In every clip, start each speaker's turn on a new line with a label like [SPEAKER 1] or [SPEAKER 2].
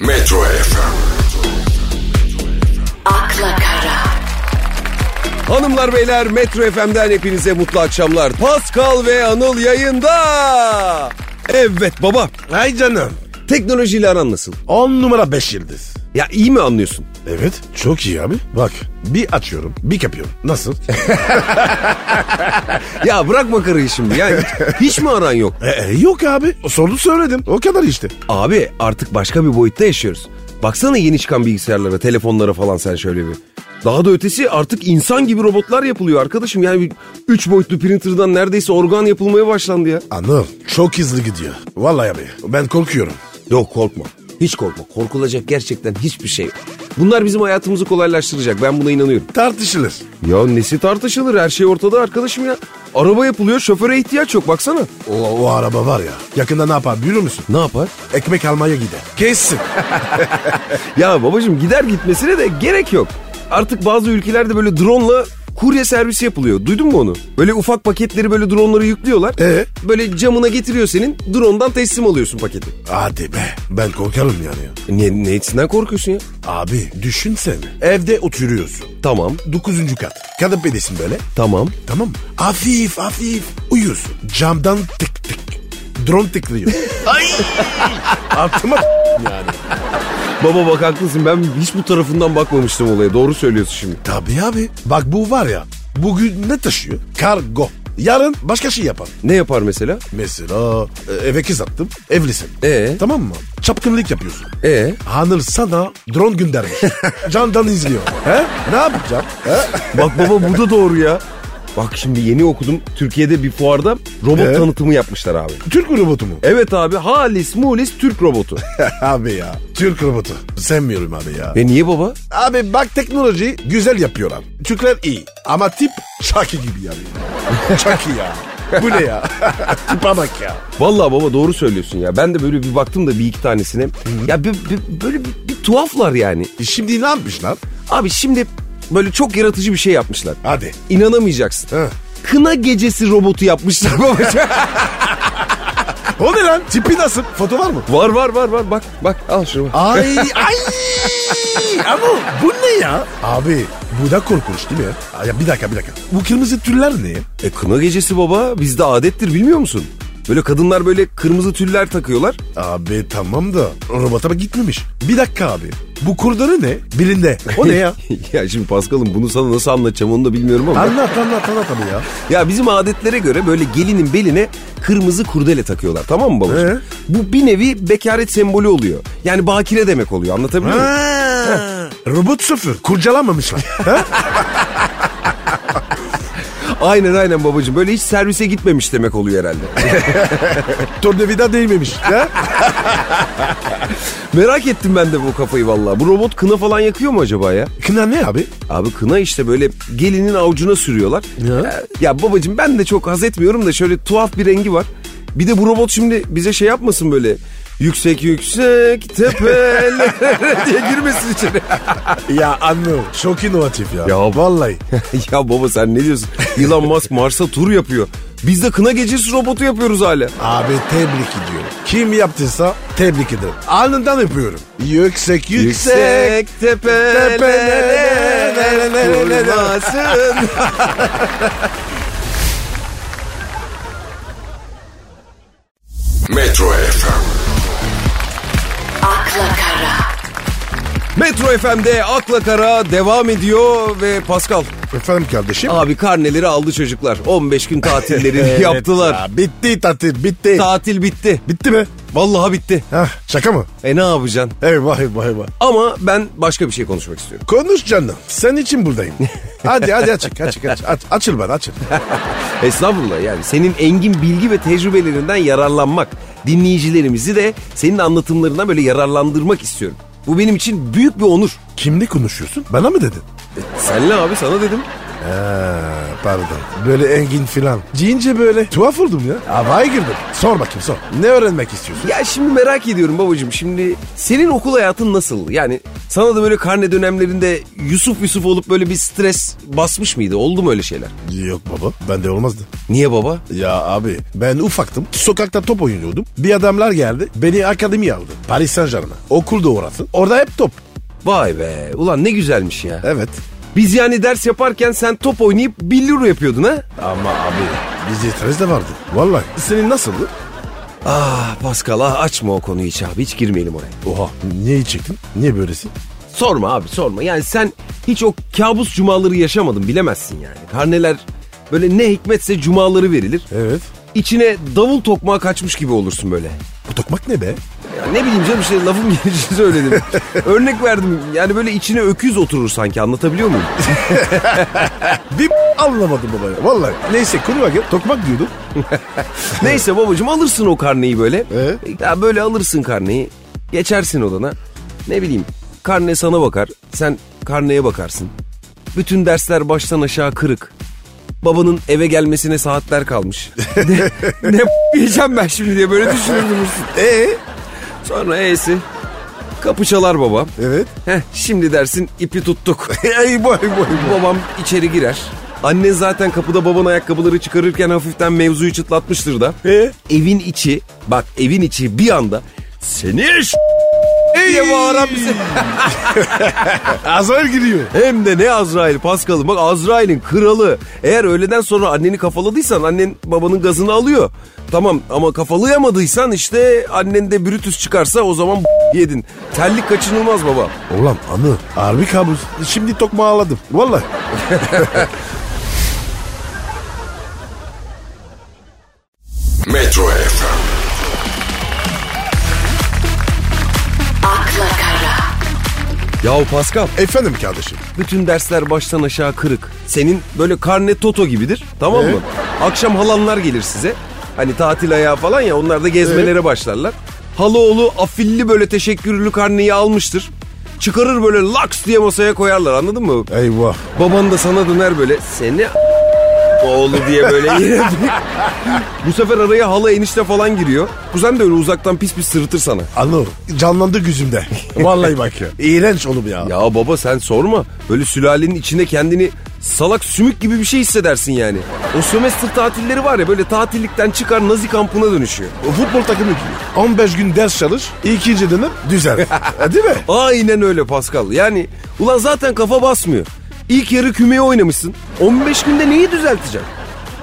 [SPEAKER 1] Metro FM.
[SPEAKER 2] akla kara,
[SPEAKER 3] Hanımlar beyler Metro FM'den hepinize mutlu akşamlar. Pascal ve Anıl yayında. Evet baba.
[SPEAKER 4] Ay canım.
[SPEAKER 3] Teknolojiyle aran nasıl?
[SPEAKER 4] 10 numara 5 yıldız.
[SPEAKER 3] Ya iyi mi anlıyorsun?
[SPEAKER 4] Evet çok iyi abi. Bak bir açıyorum bir kapıyorum. Nasıl?
[SPEAKER 3] Ya bırak makarayı şimdi. Ya hiç, mi aran yok?
[SPEAKER 4] e, e, yok abi. Sordu söyledim. O kadar işte.
[SPEAKER 3] Abi artık başka bir boyutta yaşıyoruz. Baksana yeni çıkan bilgisayarlara, telefonlara falan sen şöyle bir. Daha da ötesi artık insan gibi robotlar yapılıyor arkadaşım. Yani bir üç boyutlu printer'dan neredeyse organ yapılmaya başlandı ya.
[SPEAKER 4] Anıl çok hızlı gidiyor. Vallahi abi ben korkuyorum.
[SPEAKER 3] Yok korkma. Hiç korkma. Korkulacak gerçekten hiçbir şey yok. Bunlar bizim hayatımızı kolaylaştıracak. Ben buna inanıyorum.
[SPEAKER 4] Tartışılır.
[SPEAKER 3] Ya nesi tartışılır? Her şey ortada arkadaşım ya. Araba yapılıyor, şoföre ihtiyaç yok baksana.
[SPEAKER 4] O, o araba var ya yakında ne yapar biliyor musun?
[SPEAKER 3] Ne yapar?
[SPEAKER 4] Ekmek almaya gider. Kessin.
[SPEAKER 3] Ya babacığım gider gitmesine de gerek yok. Artık bazı ülkelerde böyle drone'la kurye servisi yapılıyor. Duydun mu onu? Böyle ufak paketleri böyle drone'lara yüklüyorlar.
[SPEAKER 4] Ee?
[SPEAKER 3] Böyle camına getiriyor senin. Drone'dan teslim alıyorsun paketi.
[SPEAKER 4] Hadi be ben korkarım yani ya.
[SPEAKER 3] E Niye, neyisinden korkuyorsun ya?
[SPEAKER 4] Abi düşünsene evde oturuyorsun.
[SPEAKER 3] Tamam,
[SPEAKER 4] Dokuzuncu kat. Kanepedesin böyle.
[SPEAKER 3] tamam.
[SPEAKER 4] Tamam mı? Hafif hafif uyuyorsun. Camdan tık tık. Drone tıklıyor. Ay! Altıma yani.
[SPEAKER 3] Baba bak haklısın ben hiç bu tarafından bakmamıştım olaya. Doğru söylüyorsun şimdi.
[SPEAKER 4] Tabii abi. Bak bu var ya. Bugün ne taşıyor? Kargo. Yarın başka şey yapar.
[SPEAKER 3] Ne yapar mesela?
[SPEAKER 4] Mesela e, eve kız attım. Evlisin.
[SPEAKER 3] Ee?
[SPEAKER 4] Tamam mı? Çapkınlık yapıyorsun.
[SPEAKER 3] Ee?
[SPEAKER 4] Hanır sana drone göndermiş. Candan izliyor. He? Ne yapacağım? He?
[SPEAKER 3] Bak baba bu da doğru ya. Bak şimdi yeni okudum. Türkiye'de bir fuarda robot
[SPEAKER 4] Ee?
[SPEAKER 3] tanıtımı yapmışlar abi.
[SPEAKER 4] Türk robotu mu?
[SPEAKER 3] Evet abi halis mulis Türk robotu.
[SPEAKER 4] abi ya. Türk robotu. Sevmiyorum abi ya.
[SPEAKER 3] Ve niye baba?
[SPEAKER 4] Abi bak teknoloji güzel yapıyorlar. Türkler iyi. Ama tip Chucky gibi yani. Chucky ya. Bu ne ya? Tipe bak ya.
[SPEAKER 3] Vallahi baba doğru söylüyorsun ya. Ben de böyle bir baktım da bir iki tanesine. Ya bir, bir- böyle bir, bir tuhaflar yani.
[SPEAKER 4] E şimdi ne yapmışlar?
[SPEAKER 3] Abi şimdi böyle çok yaratıcı bir şey yapmışlar.
[SPEAKER 4] Hadi.
[SPEAKER 3] İnanamayacaksın.
[SPEAKER 4] He.
[SPEAKER 3] Kına gecesi robotu yapmışlar babacığım.
[SPEAKER 4] O ne lan? Tipi nasıl? Foto var mı?
[SPEAKER 3] var var var var bak bak al şunu. bak.
[SPEAKER 4] Ay ay. Ama bu ne ya? Abi bu da korkunç değil mi? Ya bir dakika bir dakika. Bu kırmızı tüller ne?
[SPEAKER 3] E kına gecesi baba bizde adettir bilmiyor musun? Böyle kadınlar böyle kırmızı tüller takıyorlar.
[SPEAKER 4] Abi tamam da robota bak gitmemiş. Bir dakika abi. Bu kurdarı ne? Birinde. O ne ya?
[SPEAKER 3] ya şimdi Paskal'ım bunu sana nasıl anlatacağım onu da bilmiyorum ama.
[SPEAKER 4] anlat anlat anlat abi ya.
[SPEAKER 3] Ya bizim adetlere göre böyle gelinin beline kırmızı kurdele takıyorlar tamam mı babacığım?
[SPEAKER 4] Ee?
[SPEAKER 3] Bu bir nevi bekaret sembolü oluyor. Yani bakire demek oluyor anlatabiliyor muyum?
[SPEAKER 4] Robot sıfır. Kurcalamamışlar.
[SPEAKER 3] Aynen aynen babacığım böyle hiç servise gitmemiş demek oluyor herhalde.
[SPEAKER 4] Tornavida değmemiş. Ha?
[SPEAKER 3] Merak ettim ben de bu kafayı vallahi. Bu robot kına falan yakıyor mu acaba ya?
[SPEAKER 4] Kına ne abi?
[SPEAKER 3] Abi kına işte böyle gelinin avucuna sürüyorlar.
[SPEAKER 4] Ya.
[SPEAKER 3] Ya, ya babacığım ben de çok haz etmiyorum da şöyle tuhaf bir rengi var. Bir de bu robot şimdi bize şey yapmasın böyle yüksek yüksek tepelere diye girmesin içeri.
[SPEAKER 4] Ya anne çok inovatif ya.
[SPEAKER 3] Ya-
[SPEAKER 4] vallahi.
[SPEAKER 3] ya baba sen ne diyorsun? Elon Musk Mars'a tur yapıyor. Biz de kına gecesi robotu yapıyoruz hala.
[SPEAKER 4] Abi tebrik ediyorum. Kim yaptıysa tebrik ederim. Alnından öpüyorum. Yüksek yüksek.
[SPEAKER 3] Yüksek tepelere vurmasın.
[SPEAKER 1] Metro FM.
[SPEAKER 2] Akla kara,
[SPEAKER 3] Metro FM'de Akla Kara devam ediyor ve Pascal.
[SPEAKER 4] Efendim kardeşim.
[SPEAKER 3] Abi karneleri aldı çocuklar. 15 gün tatillerini
[SPEAKER 4] Evet
[SPEAKER 3] yaptılar.
[SPEAKER 4] ya, bitti tatil bitti.
[SPEAKER 3] Tatil bitti.
[SPEAKER 4] bitti mi?
[SPEAKER 3] Vallahi bitti.
[SPEAKER 4] Hah, şaka mı?
[SPEAKER 3] E ne yapacaksın?
[SPEAKER 4] Eyvah eyvah eyvah.
[SPEAKER 3] Ama ben başka bir şey konuşmak istiyorum.
[SPEAKER 4] Konuş canım. Sen için buradayım. hadi hadi açık açık açık. Aç, açıl bana açıl.
[SPEAKER 3] Estağfurullah yani senin engin bilgi ve tecrübelerinden yararlanmak. Dinleyicilerimizi de senin anlatımlarından böyle yararlandırmak istiyorum. Bu benim için büyük bir onur.
[SPEAKER 4] Kimle konuşuyorsun? Bana mı dedin?
[SPEAKER 3] E, senle abi sana dedim.
[SPEAKER 4] Ha, pardon. Böyle engin filan. Deyince böyle tuhaf oldum ya. Havaya girdim. Sor bakayım sor. Ne öğrenmek istiyorsun?
[SPEAKER 3] Ya şimdi merak ediyorum babacığım. Şimdi senin okul hayatın nasıl? Yani sana da böyle karne dönemlerinde Yusuf Yusuf olup böyle bir stres basmış mıydı? Oldu mu öyle şeyler?
[SPEAKER 4] Yok baba. Bende olmazdı.
[SPEAKER 3] Niye baba?
[SPEAKER 4] Ya abi ben ufaktım. Sokakta top oynuyordum. Bir adamlar geldi. Beni akademiye aldı. Paris Saint Germain. Okulda orası. Orada hep top.
[SPEAKER 3] Vay be. Ulan ne güzelmiş ya.
[SPEAKER 4] Evet.
[SPEAKER 3] Biz yani ders yaparken sen top oynayıp billuru yapıyordun ha?
[SPEAKER 4] Ama abi bizde stres de vardı. Vallahi. Senin nasıldı?
[SPEAKER 3] Ah Pascal ah açma o konuyu hiç abi hiç girmeyelim oraya.
[SPEAKER 4] Oha. Niye çektin? Niye böylesin?
[SPEAKER 3] Sorma abi sorma yani sen hiç o kabus cumaları yaşamadın bilemezsin yani. Karneler böyle ne hikmetse cumaları verilir.
[SPEAKER 4] Evet.
[SPEAKER 3] İçine davul tokmağı kaçmış gibi olursun böyle.
[SPEAKER 4] Tokmak ne be?
[SPEAKER 3] Ya ne bileyim canım işte lafım gelişi söyledim. Örnek verdim yani böyle içine öküz oturur sanki anlatabiliyor muyum?
[SPEAKER 4] Bir anlamadım baba ya. Vallahi. Neyse konu bakın. Tokmak diyordum.
[SPEAKER 3] Neyse babacığım alırsın o karneyi böyle.
[SPEAKER 4] Ee?
[SPEAKER 3] Ya böyle alırsın karneyi. Geçersin odana. Ne bileyim karne sana bakar. Sen karneye bakarsın. Bütün dersler baştan aşağı kırık. Babanın eve gelmesine saatler kalmış. ne, ne yiyeceğim ben şimdi diye böyle düşünür durursun.
[SPEAKER 4] Ee?
[SPEAKER 3] Sonra e'si. Kapı çalar baba.
[SPEAKER 4] Evet.
[SPEAKER 3] Heh, şimdi dersin ipi tuttuk.
[SPEAKER 4] Ey boy boy boy.
[SPEAKER 3] Babam içeri girer. Annen zaten kapıda baban ayakkabıları çıkarırken hafiften mevzuyu çıtlatmıştır da.
[SPEAKER 4] Ee?
[SPEAKER 3] Evin içi bak evin içi bir anda seni diye bağıran bize.
[SPEAKER 4] Azrail giriyor.
[SPEAKER 3] Hem de ne Azrail Paskal'ım bak Azrail'in kralı. Eğer öğleden sonra anneni kafaladıysan annen babanın gazını alıyor. Tamam ama kafalayamadıysan işte annen de Brutus çıkarsa o zaman yedin. Terlik kaçınılmaz baba.
[SPEAKER 4] Ulan anı. Harbi kabus. Şimdi tokma ağladım. Vallahi.
[SPEAKER 2] Metro FM.
[SPEAKER 3] Yahu Pascal
[SPEAKER 4] Efendim kardeşim.
[SPEAKER 3] bütün dersler baştan aşağı kırık. Senin böyle karne toto gibidir tamam mı? Akşam halanlar gelir size. Hani tatil ayağı falan ya onlar da gezmelere başlarlar. Halaoğlu afilli böyle teşekkürlü karneyi almıştır. Çıkarır böyle laks diye masaya koyarlar anladın mı?
[SPEAKER 4] Eyvah.
[SPEAKER 3] Baban da sana döner böyle seni oğlu diye böyle yere Bu sefer araya hala enişte falan giriyor. Kuzen de öyle uzaktan pis pis sırıtır sana.
[SPEAKER 4] Anı canlandı gözümde. Vallahi bak ya. İğrenç oğlum ya.
[SPEAKER 3] Ya baba sen sorma. Böyle sülalenin içinde kendini salak sümük gibi bir şey hissedersin yani. O sömestr tatilleri var ya böyle tatillikten çıkar nazi kampına dönüşüyor.
[SPEAKER 4] O futbol takımı gibi. 15 gün ders çalış. ikinci dönem düzel. Ha, Değil mi?
[SPEAKER 3] Aynen öyle Pascal. Yani ulan zaten kafa basmıyor. İlk yarı kümeye oynamışsın. 15 günde neyi düzelteceksin?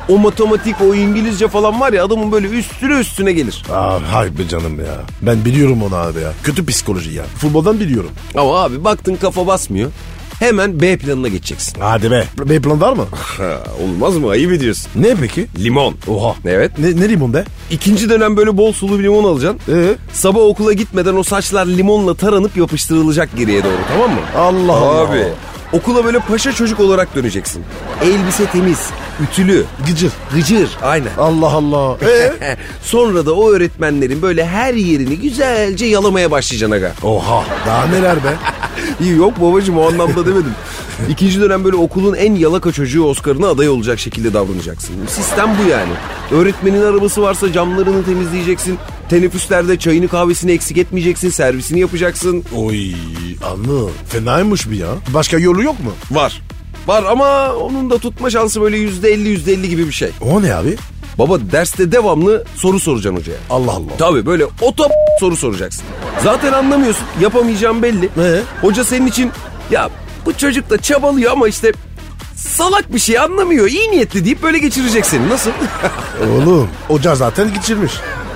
[SPEAKER 3] O matematik, o İngilizce falan var ya adamın böyle üstüne üstüne gelir.
[SPEAKER 4] Aa, hay be canım ya. Ben biliyorum onu abi ya. Kötü psikoloji ya. Futboldan biliyorum.
[SPEAKER 3] Ama abi baktın kafa basmıyor. Hemen B planına geçeceksin.
[SPEAKER 4] Hadi be. B plan var mı?
[SPEAKER 3] Olmaz mı? Ayıp ediyorsun.
[SPEAKER 4] ne peki?
[SPEAKER 3] Limon.
[SPEAKER 4] Oha.
[SPEAKER 3] Evet.
[SPEAKER 4] Ne, ne limon be?
[SPEAKER 3] İkinci dönem böyle bol sulu bir limon alacaksın.
[SPEAKER 4] Ee?
[SPEAKER 3] Sabah okula gitmeden o saçlar limonla taranıp yapıştırılacak geriye doğru tamam mı?
[SPEAKER 4] Allah Allah.
[SPEAKER 3] Okula böyle paşa çocuk olarak döneceksin. Elbise temiz, ütülü,
[SPEAKER 4] Gıcır.
[SPEAKER 3] gıcır aynen.
[SPEAKER 4] Allah Allah. Ee?
[SPEAKER 3] Sonra da o öğretmenlerin böyle her yerini güzelce yalamaya başlayacaksın aga.
[SPEAKER 4] Oha. Daha neler be?
[SPEAKER 3] İyi yok babacığım o anlamda demedim. İkinci dönem böyle okulun en yalaka çocuğu Oscar'ına aday olacak şekilde davranacaksın. Sistem bu yani. Öğretmenin arabası varsa camlarını temizleyeceksin. Teneffüslerde çayını kahvesini eksik etmeyeceksin. Servisini yapacaksın.
[SPEAKER 4] Oy anlı. Fenaymış bir ya. Başka yolu yok mu?
[SPEAKER 3] Var. Var ama onun da tutma şansı böyle yüzde elli yüzde elli gibi bir şey.
[SPEAKER 4] O ne abi?
[SPEAKER 3] Baba derste devamlı soru soracaksın hocaya.
[SPEAKER 4] Allah Allah.
[SPEAKER 3] Tabii böyle oto soru soracaksın. Zaten anlamıyorsun. Yapamayacağım belli.
[SPEAKER 4] Ee?
[SPEAKER 3] Hoca senin için ya bu çocuk da çabalıyor ama işte salak bir şey anlamıyor. iyi niyetli deyip böyle geçirecek seni. Nasıl?
[SPEAKER 4] Oğlum hoca zaten geçirmiş.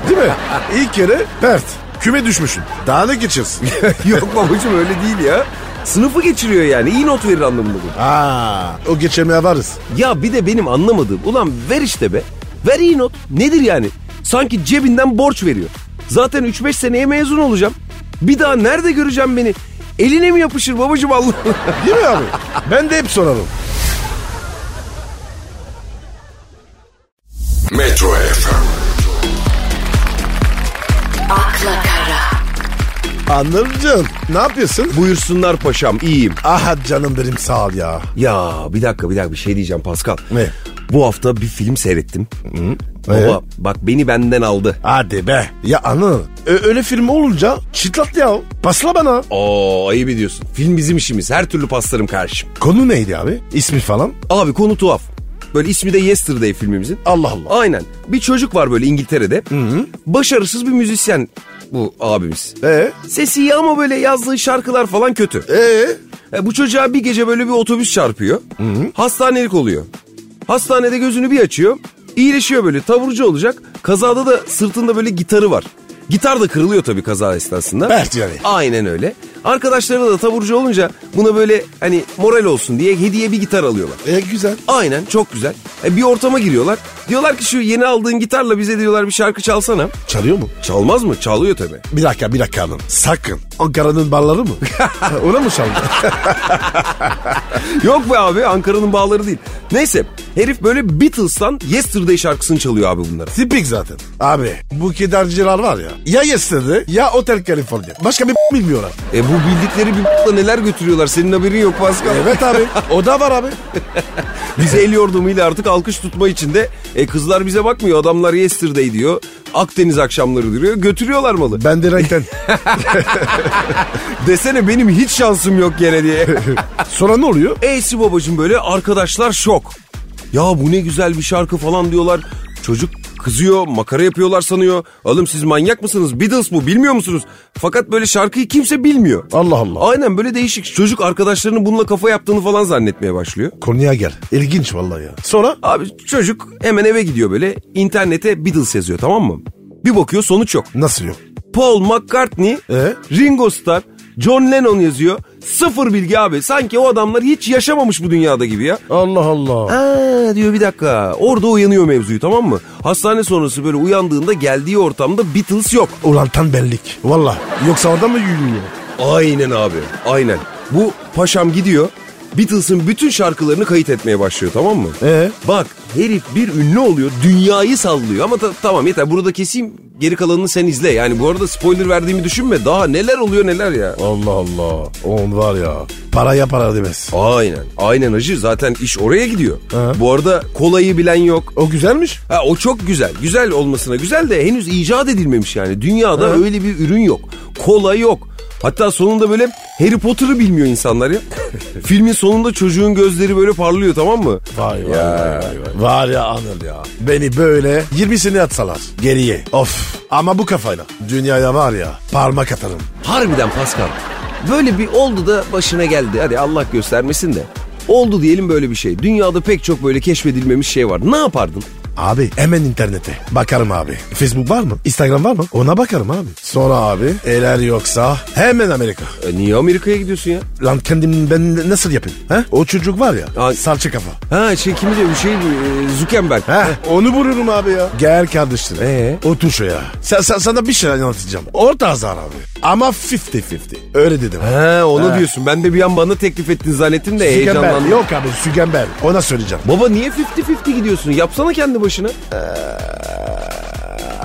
[SPEAKER 4] Değil mi? İlk kere pert. Küme düşmüşsün. Daha ne geçirsin?
[SPEAKER 3] Yok babacığım öyle değil ya. Sınıfı geçiriyor yani. iyi not verir anlamında bu.
[SPEAKER 4] Aa, o geçirmeye varız.
[SPEAKER 3] Ya bir de benim anlamadığım. Ulan ver işte be. Ver iyi not. Nedir yani? Sanki cebinden borç veriyor. Zaten 3-5 seneye mezun olacağım. Bir daha nerede göreceğim beni? Eline mi yapışır babacığım Allah?
[SPEAKER 4] Değil mi abi? ben de hep sorarım.
[SPEAKER 2] Metro FM.
[SPEAKER 4] Anılcım ne yapıyorsun?
[SPEAKER 3] Buyursunlar paşam iyiyim.
[SPEAKER 4] Aha canım benim sağ ol ya.
[SPEAKER 3] Ya bir dakika bir dakika bir şey diyeceğim Pascal.
[SPEAKER 4] Ne?
[SPEAKER 3] Bu hafta bir film seyrettim. Baba
[SPEAKER 4] Ee?
[SPEAKER 3] bak beni benden aldı.
[SPEAKER 4] Hadi be. Ya Anıl ö- öyle film olunca çıtlat ya. Pasla bana.
[SPEAKER 3] Oo ayıp ediyorsun. Film bizim işimiz. Her türlü paslarım karşım.
[SPEAKER 4] Konu neydi abi? İsmi falan?
[SPEAKER 3] Abi konu tuhaf. Böyle ismi de Yesterday filmimizin.
[SPEAKER 4] Allah Allah.
[SPEAKER 3] Aynen. Bir çocuk var böyle İngiltere'de. Başarısız bir müzisyen bu abimiz.
[SPEAKER 4] Ee?
[SPEAKER 3] Sesi iyi ama böyle yazdığı şarkılar falan kötü.
[SPEAKER 4] Ee?
[SPEAKER 3] E, bu çocuğa bir gece böyle bir otobüs çarpıyor. Hastanelik oluyor. Hastanede gözünü bir açıyor. İyileşiyor böyle taburcu olacak. Kazada da sırtında böyle gitarı var. Gitar da kırılıyor tabii kaza esnasında.
[SPEAKER 4] Evet yani.
[SPEAKER 3] Aynen öyle. Arkadaşları da taburcu olunca buna böyle hani moral olsun diye hediye bir gitar alıyorlar.
[SPEAKER 4] E güzel.
[SPEAKER 3] Aynen çok güzel. E, bir ortama giriyorlar. Diyorlar ki şu yeni aldığın gitarla bize diyorlar bir şarkı çalsana.
[SPEAKER 4] Çalıyor mu?
[SPEAKER 3] Çalmaz mı? Çalıyor tabii.
[SPEAKER 4] Bir dakika bir dakika hanım. Sakın. Ankara'nın balları mı? Ona mı çaldı?
[SPEAKER 3] Yok be abi Ankara'nın bağları değil. Neyse herif böyle Beatles'tan Yesterday şarkısını çalıyor abi bunlara.
[SPEAKER 4] Tipik zaten. Abi bu kedarcılar var ya. Ya Yesterday ya Hotel California. Başka bir bilmiyorlar.
[SPEAKER 3] E bu bildikleri bir b***la neler götürüyorlar senin haberin yok Pascal.
[SPEAKER 4] Evet abi. O da var abi.
[SPEAKER 3] Biz el yordamıyla artık alkış tutma içinde. E kızlar bize bakmıyor adamlar Yesterday diyor. Akdeniz akşamları diyor götürüyorlar malı.
[SPEAKER 4] Ben de renkten.
[SPEAKER 3] Desene benim hiç şansım yok gene diye.
[SPEAKER 4] Sonra ne oluyor?
[SPEAKER 3] Eysi babacım böyle arkadaşlar şok. Ya bu ne güzel bir şarkı falan diyorlar. Çocuk kızıyor makara yapıyorlar sanıyor. Oğlum siz manyak mısınız Beatles bu bilmiyor musunuz? Fakat böyle şarkıyı kimse bilmiyor.
[SPEAKER 4] Allah Allah.
[SPEAKER 3] Aynen böyle değişik. Çocuk arkadaşlarının bununla kafa yaptığını falan zannetmeye başlıyor.
[SPEAKER 4] Konuya gel. İlginç vallahi ya. Sonra?
[SPEAKER 3] Abi çocuk hemen eve gidiyor böyle. internete Beatles yazıyor tamam mı? Bir bakıyor sonuç yok.
[SPEAKER 4] Nasıl yok?
[SPEAKER 3] Paul McCartney,
[SPEAKER 4] E?
[SPEAKER 3] Ringo Starr, John Lennon yazıyor. Sıfır bilgi abi. Sanki o adamlar hiç yaşamamış bu dünyada gibi ya.
[SPEAKER 4] Allah Allah.
[SPEAKER 3] Aa diyor bir dakika. Orada uyanıyor mevzuyu tamam mı? Hastane sonrası böyle uyandığında geldiği ortamda Beatles yok.
[SPEAKER 4] Ulan tam bellik. Valla. Yoksa orada mı yürüyor?
[SPEAKER 3] Aynen abi. Aynen. Bu paşam gidiyor. Beatles'ın bütün şarkılarını kayıt etmeye başlıyor tamam mı?
[SPEAKER 4] Ee?
[SPEAKER 3] Bak herif bir ünlü oluyor dünyayı sallıyor ama ta- tamam yeter burada keseyim geri kalanını sen izle. Yani bu arada spoiler verdiğimi düşünme daha neler oluyor neler ya.
[SPEAKER 4] Allah Allah. On var ya. Paraya para demez.
[SPEAKER 3] Aynen aynen hacı zaten iş oraya gidiyor.
[SPEAKER 4] Ha.
[SPEAKER 3] Bu arada kolayı bilen yok.
[SPEAKER 4] O güzelmiş.
[SPEAKER 3] Ha, o çok güzel. Güzel olmasına güzel de henüz icat edilmemiş yani. Dünyada
[SPEAKER 4] Ha.
[SPEAKER 3] öyle bir ürün yok. Kola yok. Hatta sonunda böyle Harry Potter'ı bilmiyor insanlar ya. Filmin sonunda çocuğun gözleri böyle parlıyor tamam mı?
[SPEAKER 4] Vay vay, vay vay vay. Var ya Anıl ya. Beni böyle 20 sene atsalar geriye. Of. Ama bu kafayla dünyaya var ya parmak atarım.
[SPEAKER 3] Harbiden Pascal. Böyle bir oldu da başına geldi. Hadi Allah göstermesin de. Oldu diyelim böyle bir şey. Dünyada pek çok böyle keşfedilmemiş şey var. Ne yapardın?
[SPEAKER 4] Abi hemen internete bakarım abi. Facebook var mı? Instagram var mı? Ona bakarım abi. Sonra abi eğer yoksa hemen Amerika.
[SPEAKER 3] E, niye Amerika'ya gidiyorsun ya?
[SPEAKER 4] Lan kendim ben nasıl yapayım? He? O çocuk var ya
[SPEAKER 3] Ay.
[SPEAKER 4] salça kafa.
[SPEAKER 3] Ha şey kimi diyor şey e, Zuckerberg.
[SPEAKER 4] He, onu vururum abi ya. Gel kardeşim.
[SPEAKER 3] Ee?
[SPEAKER 4] Otur şuraya. Sen, sen, sana bir şey anlatacağım. Orta azar abi. Ama 50-50. Öyle dedim.
[SPEAKER 3] Ha onu
[SPEAKER 4] He.
[SPEAKER 3] diyorsun. Ben de bir an bana teklif ettin zannettim de
[SPEAKER 4] Sügenber.
[SPEAKER 3] heyecanlandım.
[SPEAKER 4] Yok abi Sügenber. Ona söyleyeceğim.
[SPEAKER 3] Baba niye 50-50 gidiyorsun? Yapsana kendi başına.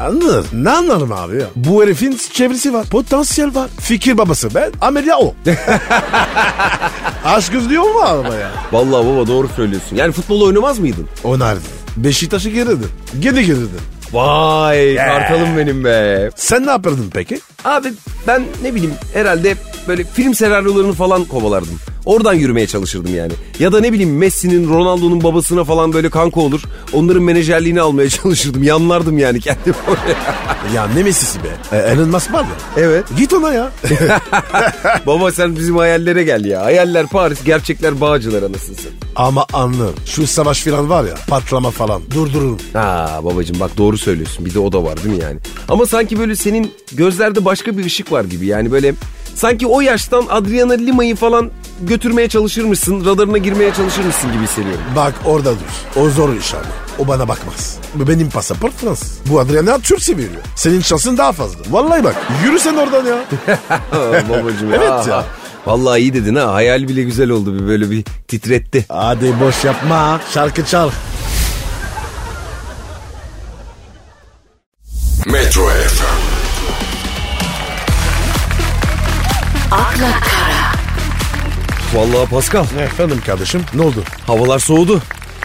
[SPEAKER 4] Anladın? Ne anlarım abi ya? Bu herifin çevresi var. Potansiyel var. Fikir babası ben. Amelya o. Aşk gözlüyor mu araba ya?
[SPEAKER 3] Vallahi baba doğru söylüyorsun. Yani futbol oynamaz mıydın?
[SPEAKER 4] Onardı. Beşiktaş'ı girdin. Gene girdin.
[SPEAKER 3] Vay kartalım benim be.
[SPEAKER 4] Sen ne yapardın peki?
[SPEAKER 3] Abi ben ne bileyim herhalde böyle film senaryolarını falan kovalardım. Oradan yürümeye çalışırdım yani. Ya da ne bileyim Messi'nin Ronaldo'nun babasına falan böyle kanka olur. Onların menajerliğini almaya çalışırdım. Yanlardım yani kendim oraya.
[SPEAKER 4] Ya ne Messi'si be? E, Elon Musk var ya.
[SPEAKER 3] Evet.
[SPEAKER 4] Git ona ya.
[SPEAKER 3] Baba sen bizim hayallere gel ya. Hayaller Paris, gerçekler Bağcılar anasını satayım.
[SPEAKER 4] Ama anlı. Şu savaş filan var ya. Patlama falan. Durdururum.
[SPEAKER 3] Ha babacığım bak doğru söylüyorsun. Bir de o da var değil mi yani? Ama sanki böyle senin gözlerde başka bir ışık var gibi. Yani böyle sanki o yaştan Adriana Lima'yı falan götürmeye çalışırmışsın. Radarına girmeye çalışırmışsın gibi hissediyorum.
[SPEAKER 4] Bak orada dur. O zor iş abi. O bana bakmaz. Bu benim pasaport Fransız. Bu Adriana Türk seviyor. Senin şansın daha fazla. Vallahi bak. Yürü sen oradan ya.
[SPEAKER 3] Aa, babacığım
[SPEAKER 4] Evet ya.
[SPEAKER 3] Vallahi iyi dedin ha. Hayal bile güzel oldu bir böyle bir titretti.
[SPEAKER 4] Hadi boş yapma. Şarkı çal.
[SPEAKER 3] Vallahi Pascal
[SPEAKER 4] Efendim kardeşim ne oldu?
[SPEAKER 3] havalar soğudu.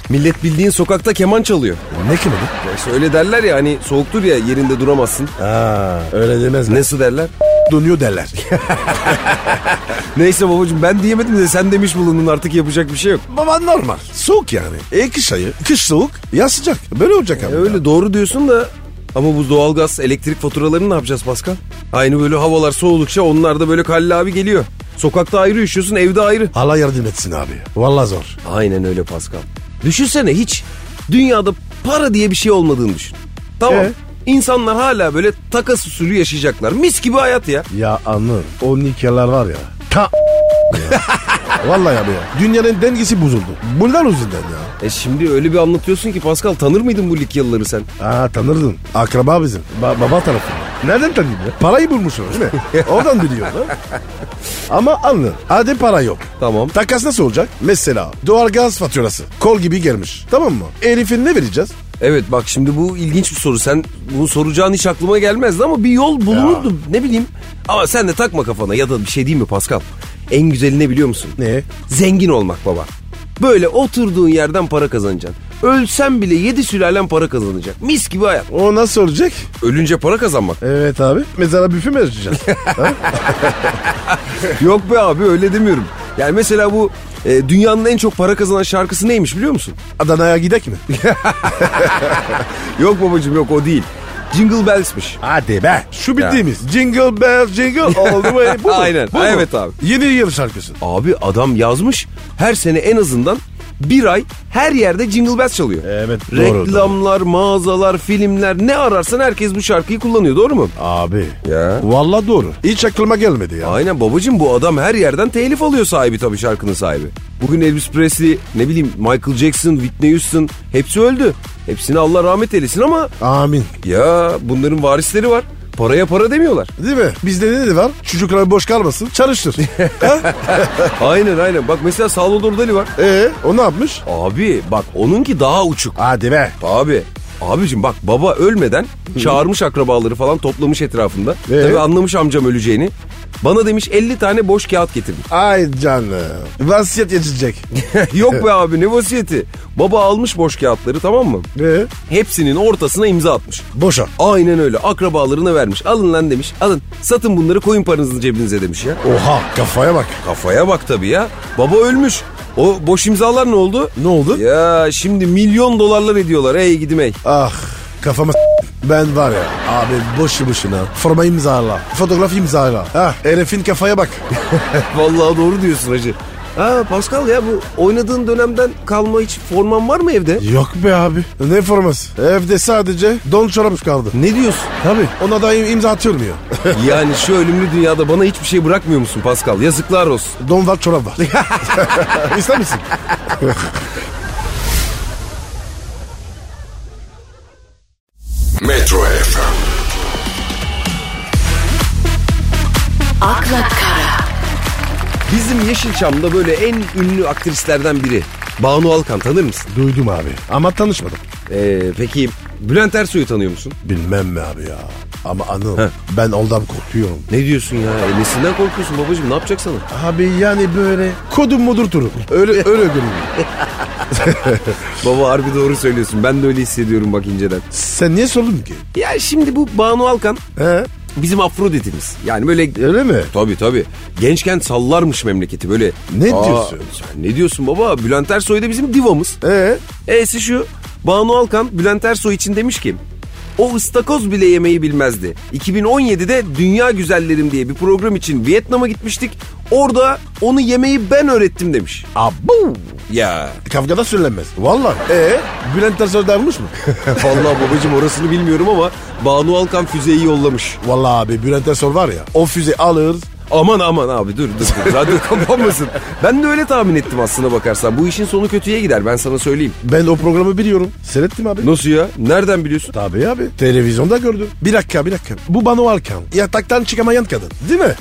[SPEAKER 3] Millet bildiğin sokakta keman çalıyor.
[SPEAKER 4] Ne ki
[SPEAKER 3] Ya işte öyle derler ya hani soğuktur ya yerinde duramazsın.
[SPEAKER 4] Ha, öyle demez ne?
[SPEAKER 3] Nasıl derler?
[SPEAKER 4] Donuyor derler.
[SPEAKER 3] Neyse babacığım ben diyemedim de sen demiş bulundun artık yapacak bir şey yok.
[SPEAKER 4] Baba normal. Soğuk yani. E kış ayı. Kış soğuk. Yaz sıcak. Böyle olacak abi.
[SPEAKER 3] E öyle doğru diyorsun da ama bu doğalgaz, elektrik faturalarını ne yapacağız Pascal? Aynı böyle havalar soğudukça onlar da böyle Halil abi geliyor. Sokakta ayrı üşüyorsun, evde ayrı.
[SPEAKER 4] Allah yardım etsin abi. Vallahi zor.
[SPEAKER 3] Aynen öyle Pascal. Düşünsene hiç dünyada para diye bir şey olmadığını düşün. Tamam.
[SPEAKER 4] E?
[SPEAKER 3] İnsanlar hala böyle takas usulü yaşayacaklar. Mis gibi hayat ya.
[SPEAKER 4] Ya anlıyorum. O nikahlar var ya. Ta ya. Vallahi abi ya. Dünyanın dengesi bozuldu. Bunlar yüzünden ya.
[SPEAKER 3] E şimdi öyle bir anlatıyorsun ki Pascal tanır mıydın bu Likyalıları sen?
[SPEAKER 4] Aa tanırdın. Akraba bizim. Ba- baba tarafı. Nereden tanıdın ya? Parayı bulmuşsun değil mi? Oradan biliyor lan. Ama anlı. Hadi para yok.
[SPEAKER 3] Tamam.
[SPEAKER 4] Takas nasıl olacak? Mesela doğalgaz faturası. Kol gibi gelmiş. Tamam mı? Herifin ne vereceğiz?
[SPEAKER 3] Evet bak şimdi bu ilginç bir soru. Sen bunu soracağın hiç aklıma gelmezdi ama bir yol bulunurdu. Ne bileyim. Ama sen de takma kafana ya da bir şey değil mi Pascal? En güzeli ne biliyor musun?
[SPEAKER 4] Ne?
[SPEAKER 3] Zengin olmak baba. Böyle oturduğun yerden para kazanacaksın. Ölsen bile yedi sülalen para kazanacak. Mis gibi hayat.
[SPEAKER 4] O nasıl olacak?
[SPEAKER 3] Ölünce para kazanmak.
[SPEAKER 4] Evet abi. Mezara büfü mü açacağız?
[SPEAKER 3] Yok be abi öyle demiyorum. Yani mesela bu e, dünyanın en çok para kazanan şarkısı neymiş biliyor musun?
[SPEAKER 4] Adana'ya gidek mi?
[SPEAKER 3] Yok babacığım yok o değil. Jingle Bells'miş.
[SPEAKER 4] Hadi be. Şu bildiğimiz. Jingle bell jingle all the way. Bu mu?
[SPEAKER 3] Aynen.
[SPEAKER 4] Bu mu?
[SPEAKER 3] Evet abi.
[SPEAKER 4] Yeni yıl şarkısı.
[SPEAKER 3] Abi adam yazmış her sene en azından bir ay her yerde Jingle Bells çalıyor.
[SPEAKER 4] Evet, doğru,
[SPEAKER 3] Reklamlar, mağazalar, filmler ne ararsan herkes bu şarkıyı kullanıyor doğru mu?
[SPEAKER 4] Abi.
[SPEAKER 3] Ya.
[SPEAKER 4] Vallahi doğru. Hiç aklıma gelmedi ya.
[SPEAKER 3] Aynen babacığım bu adam her yerden telif alıyor sahibi tabii şarkının sahibi. Bugün Elvis Presley, ne bileyim Michael Jackson, Whitney Houston hepsi öldü. Hepsine Allah rahmet eylesin ama
[SPEAKER 4] Amin.
[SPEAKER 3] ya bunların varisleri var. Paraya para demiyorlar.
[SPEAKER 4] Değil mi? Bizde ne de var? Çocuklar boş kalmasın. Çalıştır.
[SPEAKER 3] aynen aynen. Bak mesela Salvador Dali var.
[SPEAKER 4] Ee, o ne yapmış?
[SPEAKER 3] Abi bak onunki daha uçuk.
[SPEAKER 4] Hadi be.
[SPEAKER 3] Abi abicim bak baba ölmeden çağırmış akrabaları falan toplamış etrafında.
[SPEAKER 4] Ee?
[SPEAKER 3] Tabii anlamış amcam öleceğini. Bana demiş 50 tane boş kağıt getirdim.
[SPEAKER 4] Ay canım. Vasiyet geçecek.
[SPEAKER 3] Yok be abi ne vasiyeti. Baba almış boş kağıtları tamam mı?
[SPEAKER 4] Ee,
[SPEAKER 3] Hepsinin ortasına imza atmış.
[SPEAKER 4] boşa.
[SPEAKER 3] Aynen öyle akrabalarına vermiş. Alın lan demiş. Alın satın bunları koyun paranızı cebinize demiş ya.
[SPEAKER 4] Oha kafaya bak.
[SPEAKER 3] Kafaya bak tabii ya. Baba ölmüş. O boş imzalar ne oldu?
[SPEAKER 4] Ne oldu?
[SPEAKER 3] Ya şimdi milyon dolarlar ediyorlar. Ey gidim ey.
[SPEAKER 4] Ah kafama ben var ya abi boşu boşuna forma imzala fotoğraf imzala ha herifin kafaya bak
[SPEAKER 3] Vallahi doğru diyorsun hacı. Ha Pascal ya bu oynadığın dönemden kalma hiç forman var mı evde?
[SPEAKER 4] yok be abi ne forması evde sadece don çorap kaldı
[SPEAKER 3] Ne diyorsun?
[SPEAKER 4] tabi ona da im- imza atılmıyor
[SPEAKER 3] Yani şu ölümlü dünyada bana hiçbir şey bırakmıyor musun Pascal? Yazıklar olsun.
[SPEAKER 4] don var çorap var İster misin?
[SPEAKER 2] Metro FM,
[SPEAKER 1] akla
[SPEAKER 3] Bizim Yeşilçam'da böyle en ünlü aktrislerden biri. Banu Alkan tanır mısın?
[SPEAKER 4] Duydum abi ama tanışmadım
[SPEAKER 3] Ee, peki Bülent Ersoy'u tanıyor musun?
[SPEAKER 4] bilmem mi abi ya ama anıl
[SPEAKER 3] Heh.
[SPEAKER 4] ben ondan korkuyorum
[SPEAKER 3] Ne diyorsun ya? E, nesinden korkuyorsun babacığım? Ne yapacak sana?
[SPEAKER 4] Abi yani böyle kodum mudur turu öyle öyle görünüyor
[SPEAKER 3] Baba harbi doğru söylüyorsun. Ben de öyle hissediyorum bak inceden.
[SPEAKER 4] sen niye sordun ki?
[SPEAKER 3] Ya şimdi bu Banu Alkan
[SPEAKER 4] He
[SPEAKER 3] bizim Afrodit'imiz. Yani böyle
[SPEAKER 4] öyle mi?
[SPEAKER 3] Tabii tabii. Gençken sallarmış memleketi böyle.
[SPEAKER 4] Ne diyorsun?
[SPEAKER 3] Sen ne diyorsun baba? Bülent Ersoy da bizim divamız.
[SPEAKER 4] Ee?
[SPEAKER 3] E'si şu. Banu Alkan Bülent Ersoy için demiş ki o ıstakoz bile yemeyi bilmezdi. 2017'de Dünya Güzellerim diye bir program için Vietnam'a gitmiştik. Orada onu yemeyi ben öğrettim demiş.
[SPEAKER 4] Abu.
[SPEAKER 3] Ya.
[SPEAKER 4] Kavgada söylenmez. Vallahi. Ee, Bülent Ersoy davranmış mı?
[SPEAKER 3] Vallahi babacığım orasını bilmiyorum ama Banu Alkan füzeyi yollamış.
[SPEAKER 4] Vallahi abi Bülent Ersoy var ya o füze alır.
[SPEAKER 3] Aman aman abi dur dur. dur. Radyo kapanmasın. Ben de öyle tahmin ettim aslına bakarsan. Bu işin sonu kötüye gider ben sana söyleyeyim.
[SPEAKER 4] Ben o programı biliyorum. Seyrettim abi.
[SPEAKER 3] Nasıl ya? Nereden biliyorsun?
[SPEAKER 4] Tabii abi. Televizyonda gördüm. Bir dakika bir dakika. Bu Banu Alkan. Yataktan çıkamayan kadın. Değil mi?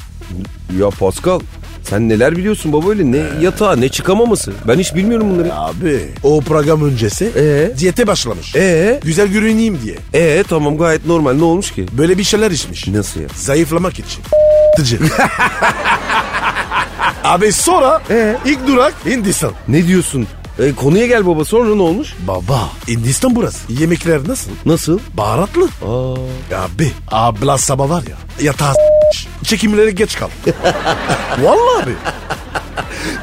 [SPEAKER 3] Ya Pascal sen neler biliyorsun baba öyle ne yatağı ne çıkamaması. Ben hiç bilmiyorum bunları.
[SPEAKER 4] Abi. O program öncesi
[SPEAKER 3] Ee?
[SPEAKER 4] diyete başlamış.
[SPEAKER 3] Ee?
[SPEAKER 4] Güzel görüneyim diye.
[SPEAKER 3] Ee tamam gayet normal ne olmuş ki?
[SPEAKER 4] Böyle bir şeyler içmiş.
[SPEAKER 3] Nasıl ya?
[SPEAKER 4] Zayıflamak için. Tıcı. Abi sonra
[SPEAKER 3] Ee?
[SPEAKER 4] ilk durak Hindistan.
[SPEAKER 3] Ne diyorsun? E, konuya gel baba sonra ne olmuş?
[SPEAKER 4] Baba Hindistan burası. Yemekler nasıl?
[SPEAKER 3] Nasıl?
[SPEAKER 4] Baharatlı.
[SPEAKER 3] Aa,
[SPEAKER 4] Ya abi abla sabah var ya yatağa s- çekimleri geç kal. Vallahi abi.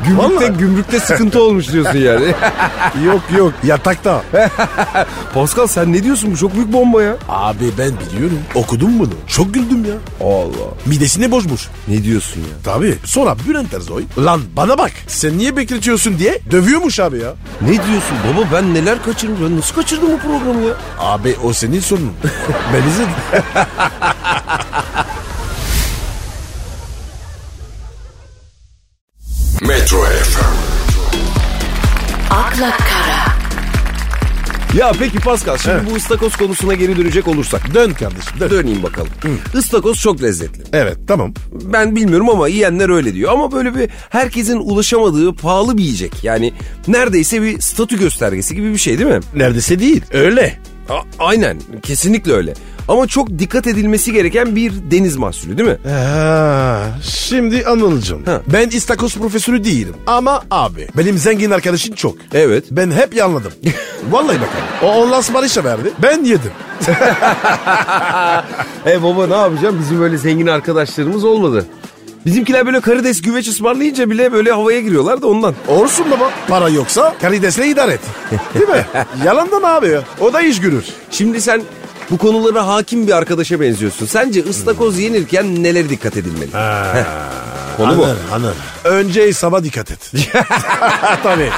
[SPEAKER 3] gümrükte,
[SPEAKER 4] Vallahi.
[SPEAKER 3] gümrükte sıkıntı olmuş diyorsun yani.
[SPEAKER 4] Yok yok yatakta.
[SPEAKER 3] Pascal sen ne diyorsun? Bu çok büyük bomba ya.
[SPEAKER 4] Abi ben biliyorum. Okudum bunu. Çok güldüm ya.
[SPEAKER 3] Allah.
[SPEAKER 4] Midesini bozmuş.
[SPEAKER 3] Ne diyorsun ya?
[SPEAKER 4] Tabii. Sonra Bülent Ersoy. Lan bana bak. Sen niye bekletiyorsun diye dövüyormuş abi ya.
[SPEAKER 3] Ne diyorsun baba ben neler kaçırdım ben nasıl kaçırdım bu programı ya?
[SPEAKER 4] Abi o senin sorunun. ben izledim.
[SPEAKER 3] Ya peki Pascal şimdi bu ıstakoz konusuna geri dönecek olursak.
[SPEAKER 4] Dön kardeşim dön.
[SPEAKER 3] Döneyim bakalım. Istakoz çok lezzetli.
[SPEAKER 4] Evet tamam.
[SPEAKER 3] Ben bilmiyorum ama yiyenler öyle diyor. Ama böyle bir herkesin ulaşamadığı pahalı bir yiyecek. Yani neredeyse bir statü göstergesi gibi bir şey değil mi?
[SPEAKER 4] Neredeyse değil. Öyle.
[SPEAKER 3] A- aynen kesinlikle öyle. Ama çok dikkat edilmesi gereken bir deniz mahsulü değil mi?
[SPEAKER 4] Ha, şimdi anılacağım.
[SPEAKER 3] Ha.
[SPEAKER 4] Ben istakoz profesörü değilim. Ama abi benim zengin arkadaşım çok.
[SPEAKER 3] Evet.
[SPEAKER 4] Ben hep yanladım. Vallahi bakalım. O ondan siparişe verdi. Ben yedim.
[SPEAKER 3] E baba ne yapacağım? Bizim böyle zengin arkadaşlarımız olmadı. Bizimkiler böyle karides güveç ısmarlayınca bile böyle havaya giriyorlar da ondan.
[SPEAKER 4] Olsun baba. Para yoksa karidesle idare et. Değil mi? Yalandan abi ya. O da iş görür.
[SPEAKER 3] Şimdi sen bu konulara hakim bir arkadaşa benziyorsun. Sence ıstakoz yenirken nelere dikkat edilmeli? Konu bu.
[SPEAKER 4] Anır, anır. Önce hesaba dikkat et. Tabii.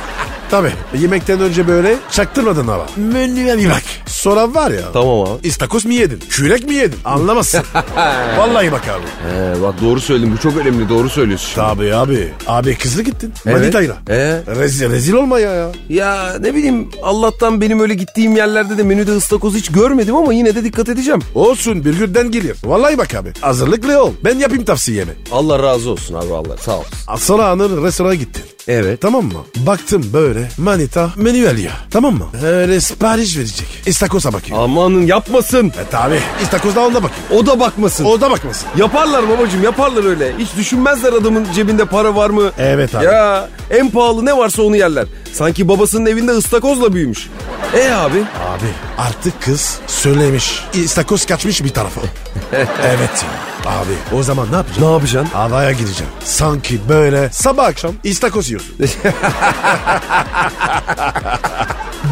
[SPEAKER 4] Tabii. Yemekten önce böyle çaktırmadan ama. Menüye bir bak. Sonra var ya.
[SPEAKER 3] Tamam abi.
[SPEAKER 4] İstakoz mu yedin? Kürek mi yedin? Anlamazsın. Vallahi bak abi.
[SPEAKER 3] He, bak doğru söyledim bu çok önemli doğru söylüyorsun.
[SPEAKER 4] Tabii abi. Abi kızlı gittin.
[SPEAKER 3] Evet.
[SPEAKER 4] Manitayla.
[SPEAKER 3] Ee?
[SPEAKER 4] Rezil, rezil olma ya ya.
[SPEAKER 3] Ya ne bileyim Allah'tan benim öyle gittiğim yerlerde de menüde ıstakoz hiç görmedim ama yine de dikkat edeceğim.
[SPEAKER 4] Olsun bir günden gelir. Vallahi bak abi. Hazırlıklı ol. Ben yapayım tavsiyemi.
[SPEAKER 3] Allah razı olsun abi Allah sağ ol.
[SPEAKER 4] Sonra anır restorana gittin.
[SPEAKER 3] Evet.
[SPEAKER 4] Tamam mı? Baktım böyle manita menü alıyor. Tamam mı? Öyle sipariş verecek. İstakoza bakıyor.
[SPEAKER 3] Amanın yapmasın.
[SPEAKER 4] E tabi. İstakoz da onda bakıyor.
[SPEAKER 3] O da bakmasın.
[SPEAKER 4] O da bakmasın.
[SPEAKER 3] Yaparlar babacığım yaparlar öyle. Hiç düşünmezler adamın cebinde para var mı?
[SPEAKER 4] Evet abi.
[SPEAKER 3] Ya en pahalı ne varsa onu yerler. Sanki babasının evinde ıstakozla büyümüş. E abi?
[SPEAKER 4] Abi artık kız söylemiş. İstakoz kaçmış bir tarafa. evet. Abi o zaman ne yapacaksın?
[SPEAKER 3] Ne yapacaksın?
[SPEAKER 4] Havaya gireceğim. Sanki böyle sabah akşam istakoz yiyorsun.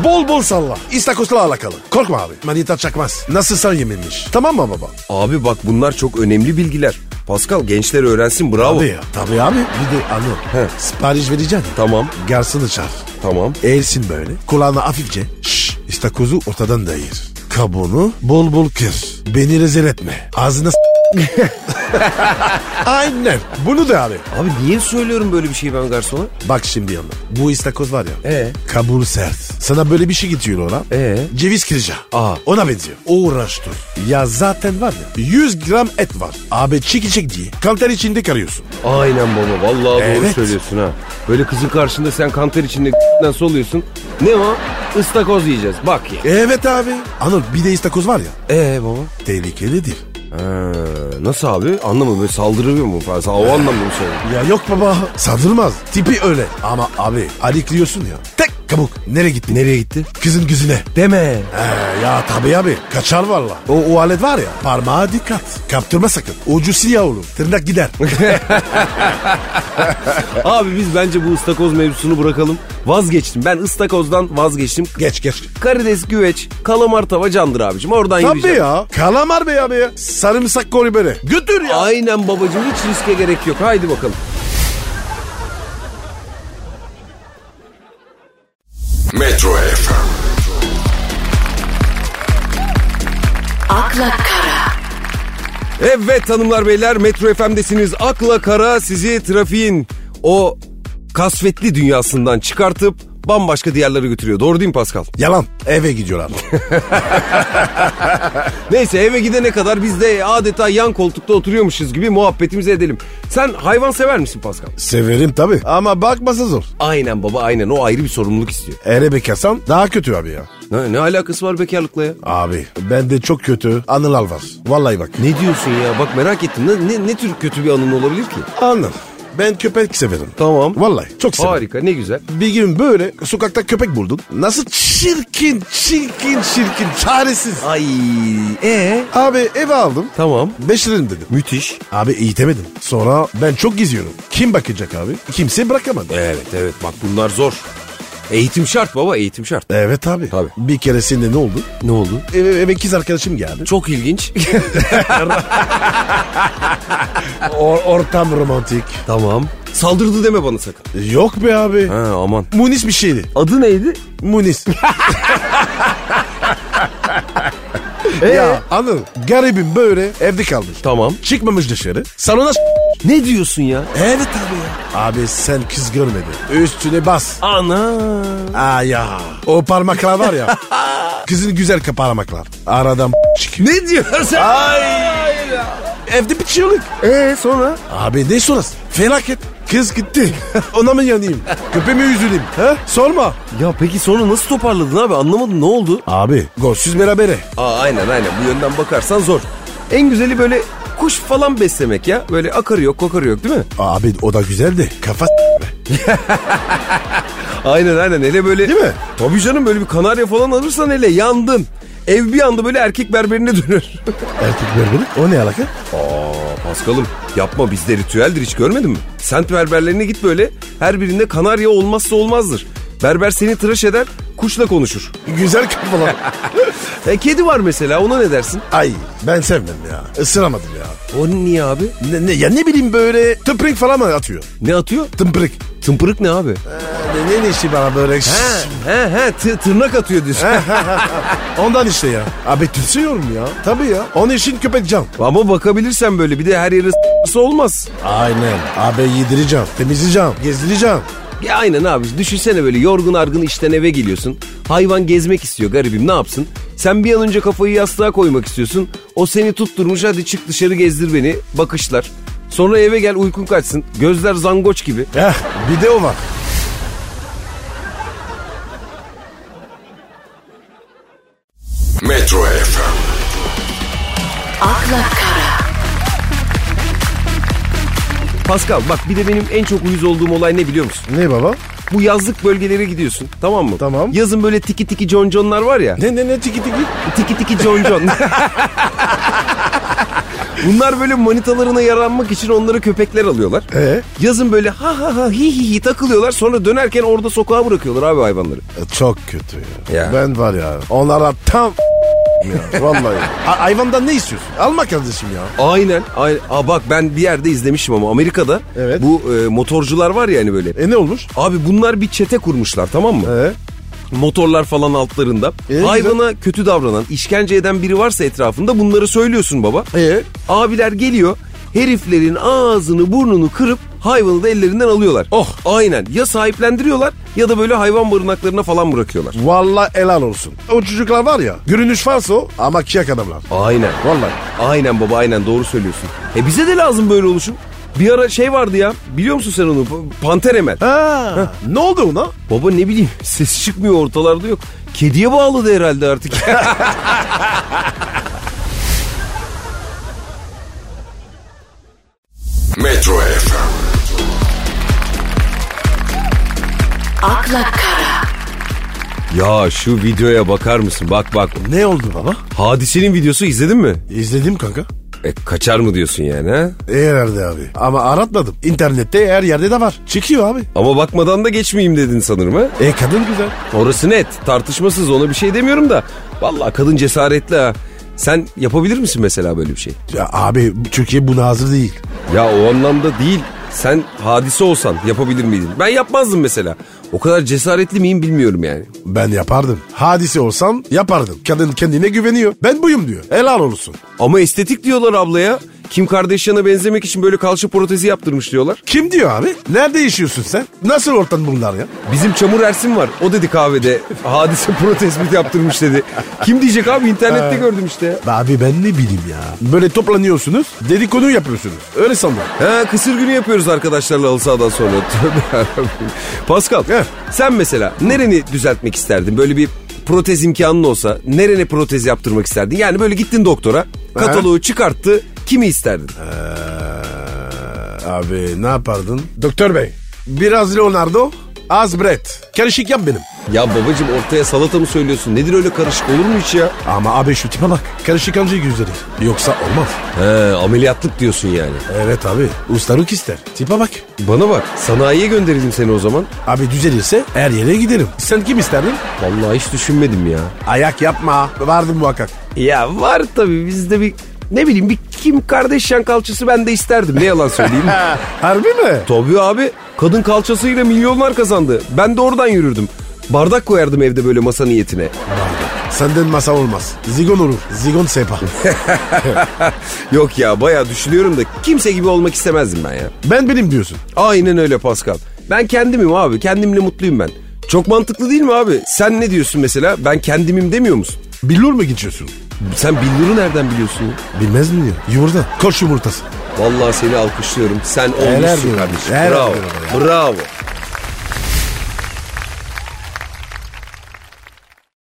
[SPEAKER 4] bol bol salla. İstakozla alakalı. Korkma abi. Manita çakmaz. Nasılsa yeminmiş. Tamam mı baba?
[SPEAKER 3] Abi bak bunlar çok önemli bilgiler. Pascal gençler öğrensin bravo.
[SPEAKER 4] Tabii ya. Tabii abi. Bir de anı.
[SPEAKER 3] He.
[SPEAKER 4] Sipariş vereceksin.
[SPEAKER 3] Tamam
[SPEAKER 4] Garsını çağır.
[SPEAKER 3] tamam.
[SPEAKER 4] Eğilsin böyle. Kulağına hafifçe. Şşş. İstakozu ortadan dayır. Kabuğunu bol bol kır. Beni rezil etme. Ağzına s- Aynen. Bunu da abi.
[SPEAKER 3] Abi niye söylüyorum böyle bir şeyi ben garsona?
[SPEAKER 4] Bak şimdi yanına. Bu istakoz var ya.
[SPEAKER 3] Ee?
[SPEAKER 4] Kabuğu sert. Sana böyle bir şey getiriyor ona.
[SPEAKER 3] Ee?
[SPEAKER 4] Ceviz kırıcı.
[SPEAKER 3] Aa.
[SPEAKER 4] Ona benziyor. Uğraştır. Ya zaten var ya 100 gram et var. Abi çeki çek diye. Kanter içinde karıyorsun.
[SPEAKER 3] Aynen baba vallahi doğru
[SPEAKER 4] Evet.
[SPEAKER 3] söylüyorsun ha. Böyle kızın karşında sen kanter içinde nasıl oluyorsun? Ne o? Istakoz yiyeceğiz bak ya.
[SPEAKER 4] Evet abi. Anıl bir de istakoz var ya.
[SPEAKER 3] Ee baba?
[SPEAKER 4] Tehlikelidir.
[SPEAKER 3] Nasıl abi? Anlamadım böyle saldırıyor mu falan? O anlamda mı söyledin?
[SPEAKER 4] Ya yok baba saldırmaz. Tipi öyle. Ama abi alikliyorsun ya. Tek kabuk. Nereye gitti?
[SPEAKER 3] Nereye gitti?
[SPEAKER 4] Kızın gözüne.
[SPEAKER 3] Deme.
[SPEAKER 4] Ee, ya tabii abi. Kaçar valla. O, o alet var ya. Parmağa dikkat. Kaptırma sakın. Ucu siyah olur. Tırnak gider.
[SPEAKER 3] Abi biz bence bu ıstakoz mevzusunu bırakalım. Vazgeçtim. Ben ıstakozdan vazgeçtim.
[SPEAKER 4] geç geç.
[SPEAKER 3] Karides, güveç, kalamar tava candır abicim. Oradan
[SPEAKER 4] Tabii
[SPEAKER 3] yürüyeceğim.
[SPEAKER 4] ya. Kalamar be abi ya. Sarımsak böyle. Götür ya.
[SPEAKER 3] Aynen babacığım hiç riske gerek yok. Haydi bakalım.
[SPEAKER 2] Metro FM.
[SPEAKER 1] akla kara,
[SPEAKER 3] Evet hanımlar beyler Metro FM'desiniz. Akla kara sizi trafiğin o kasvetli dünyasından çıkartıp bambaşka diyarlara götürüyor. Doğru değil mi Pascal?
[SPEAKER 4] Yalan. Eve gidiyorlar.
[SPEAKER 3] Neyse eve gidene kadar biz de adeta yan koltukta oturuyormuşuz gibi muhabbetimizi edelim. Sen hayvan sever misin Pascal?
[SPEAKER 4] Severim tabii. Ama bakması zor.
[SPEAKER 3] Aynen baba aynen o ayrı bir sorumluluk istiyor.
[SPEAKER 4] Ere bekarsan daha kötü abi ya.
[SPEAKER 3] Ne, ne alakası var bekarlıkla ya?
[SPEAKER 4] Abi bende çok kötü anılar var. Vallahi bak.
[SPEAKER 3] Ne diyorsun ya bak merak ettim ne, ne, ne tür kötü bir anın olabilir ki?
[SPEAKER 4] Anıl. Ben köpek severim.
[SPEAKER 3] Tamam.
[SPEAKER 4] Vallahi çok severim.
[SPEAKER 3] Harika ne güzel.
[SPEAKER 4] Bir gün böyle sokakta köpek buldum. Nasıl çirkin, çirkin, çirkin, çaresiz.
[SPEAKER 3] Ay e
[SPEAKER 4] Abi eve aldım.
[SPEAKER 3] tamam.
[SPEAKER 4] Beş lirim dedim.
[SPEAKER 3] Müthiş.
[SPEAKER 4] Abi eğitemedim. Sonra ben çok geziyorum. Kim bakacak abi? Kimse bırakamadı.
[SPEAKER 3] Evet evet bak bunlar zor. Eğitim şart baba eğitim şart.
[SPEAKER 4] Evet abi.
[SPEAKER 3] Tabii.
[SPEAKER 4] Bir keresinde ne oldu?
[SPEAKER 3] Ne oldu?
[SPEAKER 4] Eve, eve kız arkadaşım geldi.
[SPEAKER 3] Çok ilginç.
[SPEAKER 4] Or- ortam romantik.
[SPEAKER 3] tamam. Saldırdı deme bana sakın.
[SPEAKER 4] Yok be abi.
[SPEAKER 3] Ha aman.
[SPEAKER 4] Munis bir şeydi.
[SPEAKER 3] Adı neydi?
[SPEAKER 4] Munis. ya anıl garibim böyle evde kalmış.
[SPEAKER 3] Tamam.
[SPEAKER 4] Çıkmamış dışarı. Salona
[SPEAKER 3] Ne diyorsun ya?
[SPEAKER 4] Evet abi ya. Abi sen kız görmedin. Üstüne bas.
[SPEAKER 3] Ana.
[SPEAKER 4] Aa ya. O parmaklar var ya. Kızın güzel parmaklar. Aradan çıkıyor.
[SPEAKER 3] Ne diyorsun?
[SPEAKER 4] Ay. Evde bir çığlık.
[SPEAKER 3] Ee sonra?
[SPEAKER 4] Abi ne sonrası? Felaket. Kız gitti. Ona mı yanayım? Köpeğime üzüleyim. He? Sorma.
[SPEAKER 3] Ya peki sonra nasıl toparladın abi anlamadım ne oldu?
[SPEAKER 4] Abi golsüz berabere.
[SPEAKER 3] Aa aynen aynen bu yönden bakarsan zor. En güzeli böyle kuş falan beslemek ya. Böyle akarı yok kokarı yok değil mi?
[SPEAKER 4] Abi o da güzeldi. Kafa
[SPEAKER 3] Aynen aynen hele böyle.
[SPEAKER 4] Değil mi?
[SPEAKER 3] Tabii canım böyle bir kanarya falan alırsan hele yandın. Ev bir anda böyle erkek berberine dönür.
[SPEAKER 4] Erkek berberi. O ne alaka?
[SPEAKER 3] Aa Paskal'ım yapma bizde ritüeldir hiç görmedin mi? Sent berberlerine git böyle her birinde kanarya olmazsa olmazdır. Berber seni tıraş eder kuşla konuşur.
[SPEAKER 4] Güzel kafalar.
[SPEAKER 3] E, kedi var mesela ona ne dersin?
[SPEAKER 4] Ay ben sevmem ya. Isıramadım ya.
[SPEAKER 3] O niye abi?
[SPEAKER 4] Ne, ne, ya ne bileyim böyle tımpırık falan mı atıyor?
[SPEAKER 3] Ne atıyor?
[SPEAKER 4] Tımpırık.
[SPEAKER 3] Tımpırık ne abi?
[SPEAKER 4] Ne, ne işi bana böyle?
[SPEAKER 3] He he he tı- tırnak atıyor diyorsun.
[SPEAKER 4] Ondan işte ya. Abi tutuyorum ya. Tabii ya. Onun için köpek can.
[SPEAKER 3] Ama bakabilirsen böyle bir de her yeri s- olmaz.
[SPEAKER 4] Aynen. Abi yedireceğim. Temizleyeceğim. Gezdireceğim.
[SPEAKER 3] Ya aynen abi düşünsene böyle yorgun argın işten eve geliyorsun. Hayvan gezmek istiyor garibim ne yapsın? Sen bir an önce kafayı yastığa koymak istiyorsun. O seni tutturmuş hadi çık dışarı gezdir beni bakışlar. Sonra eve gel uykun kaçsın. Gözler zangoç gibi.
[SPEAKER 4] Eh, bir de o var.
[SPEAKER 2] Metro FM,
[SPEAKER 1] akla kara,
[SPEAKER 3] Pascal bak bir de benim en çok uyuz olduğum olay ne biliyor musun?
[SPEAKER 4] Ne baba?
[SPEAKER 3] Bu yazlık bölgelere gidiyorsun tamam mı?
[SPEAKER 4] Tamam.
[SPEAKER 3] Yazın böyle tiki tiki conconlar var ya.
[SPEAKER 4] Ne ne ne tiki tiki?
[SPEAKER 3] Tiki tiki concon. Bunlar böyle manitalarına yaranmak için onları köpekler alıyorlar.
[SPEAKER 4] Ee?
[SPEAKER 3] Yazın böyle ha ha ha hi hi hi takılıyorlar sonra dönerken orada sokağa bırakıyorlar abi hayvanları.
[SPEAKER 4] E, Çok kötü ya.
[SPEAKER 3] Ya.
[SPEAKER 4] Ben var ya onlara tam ya vallahi. Ha- hayvandan ne istiyorsun? Alma kardeşim ya.
[SPEAKER 3] Aynen. aynen. Aa bak ben bir yerde izlemişim ama Amerika'da
[SPEAKER 4] Evet.
[SPEAKER 3] bu e, motorcular var ya hani böyle.
[SPEAKER 4] E ne olmuş?
[SPEAKER 3] Abi bunlar bir çete kurmuşlar tamam mı?
[SPEAKER 4] Ee?
[SPEAKER 3] Motorlar falan altlarında.
[SPEAKER 4] E,
[SPEAKER 3] Hayvana kötü davranan, işkence eden biri varsa etrafında bunları söylüyorsun baba.
[SPEAKER 4] Ee?
[SPEAKER 3] Abiler geliyor heriflerin ağzını burnunu kırıp hayvanı da ellerinden alıyorlar.
[SPEAKER 4] Oh.
[SPEAKER 3] Aynen ya sahiplendiriyorlar ya da böyle hayvan barınaklarına falan bırakıyorlar.
[SPEAKER 4] Vallahi helal olsun. O çocuklar var ya görünüş falso ama kıyak adamlar.
[SPEAKER 3] Aynen.
[SPEAKER 4] Vallahi.
[SPEAKER 3] Aynen baba aynen doğru söylüyorsun. E bize de lazım böyle oluşum. Bir ara şey vardı ya biliyor musun sen onu Panter Emel.
[SPEAKER 4] Ha, ne oldu ona?
[SPEAKER 3] Baba ne bileyim ses çıkmıyor ortalarda yok. Kediye bağladı herhalde artık.
[SPEAKER 2] Metro FM,
[SPEAKER 1] akla kara,
[SPEAKER 3] ya şu videoya bakar mısın? Bak bak.
[SPEAKER 4] Ne oldu baba?
[SPEAKER 3] Hadisenin videosu izledin mi?
[SPEAKER 4] İzledim kanka.
[SPEAKER 3] E kaçar mı diyorsun yani ha?
[SPEAKER 4] Herhalde abi. Ama aratmadım. İnternette her yerde de var. Çıkıyor abi.
[SPEAKER 3] Ama bakmadan da geçmeyeyim dedin sanırım ha?
[SPEAKER 4] E kadın güzel.
[SPEAKER 3] Orası net. Tartışmasız ona bir şey demiyorum da. Vallahi kadın cesaretli ha. Sen yapabilir misin mesela böyle bir şey?
[SPEAKER 4] Ya abi Türkiye buna hazır değil.
[SPEAKER 3] Ya o anlamda değil. Sen hadise olsan yapabilir miydin? Ben yapmazdım mesela. O kadar cesaretli miyim bilmiyorum yani.
[SPEAKER 4] Ben yapardım. Hadise olsam yapardım. Kadın kendine güveniyor. Ben buyum diyor. Helal olsun.
[SPEAKER 3] Ama estetik diyorlar ablaya. Kim Kardashian'a benzemek için böyle kalça protezi yaptırmış diyorlar.
[SPEAKER 4] Kim diyor abi? Nerede yaşıyorsun sen? Nasıl ortam bunlar ya?
[SPEAKER 3] Bizim Çamur Ersin var. O dedi kahvede hadise protez mi yaptırmış dedi. Kim diyecek abi internette gördüm işte.
[SPEAKER 4] Abi ben ne bileyim ya. Böyle toplanıyorsunuz. Dedikodu yapıyorsunuz. Öyle sandım.
[SPEAKER 3] Ha kısır günü yapıyoruz arkadaşlarla halı sahadan sonra. Tövbe yarabbim. Pascal
[SPEAKER 4] Heh.
[SPEAKER 3] sen mesela nereni düzeltmek isterdin? Böyle bir protez imkanın olsa nerene protez yaptırmak isterdin? Yani böyle gittin doktora kataloğu çıkarttı kimi isterdin?
[SPEAKER 4] Abi ne yapardın? Doktor bey biraz Leonardo az Brett. Karışık yap benim.
[SPEAKER 3] Ya babacım ortaya salata mı söylüyorsun? Nedir öyle karışık olur mu hiç ya?
[SPEAKER 4] Ama abi şu tipe bak. Karışık anca güzeli. Yoksa olmaz.
[SPEAKER 3] He ameliyatlık diyorsun yani.
[SPEAKER 4] Evet abi. Ustalık ister. Tipe bak.
[SPEAKER 3] Bana bak sanayiye gönderelim seni o zaman.
[SPEAKER 4] Abi düzelirse her yere giderim. Sen kim isterdin?
[SPEAKER 3] Vallahi hiç düşünmedim ya.
[SPEAKER 4] Ayak yapma. Vardı muhakkak.
[SPEAKER 3] Ya var tabii bizde bir ne bileyim bir Kim Kardashian kalçası ben de isterdim ne yalan söyleyeyim.
[SPEAKER 4] Harbi mi?
[SPEAKER 3] tabii abi kadın kalçasıyla milyonlar kazandı. Ben de oradan yürürdüm. Bardak koyardım evde böyle masa niyetine.
[SPEAKER 4] Senden masa olmaz. Zigon olur. Zigon sepa.
[SPEAKER 3] Yok ya bayağı düşünüyorum da kimse gibi olmak istemezdim ben ya.
[SPEAKER 4] ben benim diyorsun.
[SPEAKER 3] Aynen öyle Pascal. Ben kendimim abi kendimle mutluyum ben. Çok mantıklı değil mi abi? Sen ne diyorsun mesela? Ben kendimim demiyor musun?
[SPEAKER 4] Billur mu geçiyorsun?
[SPEAKER 3] Sen billuru nereden biliyorsun? ya?
[SPEAKER 4] Bilmez mi diyor? Yumurta. Koş yumurtası.
[SPEAKER 3] Vallahi seni alkışlıyorum. Sen olmuşsun kardeşim.
[SPEAKER 4] Helal
[SPEAKER 3] Bravo. Bravo.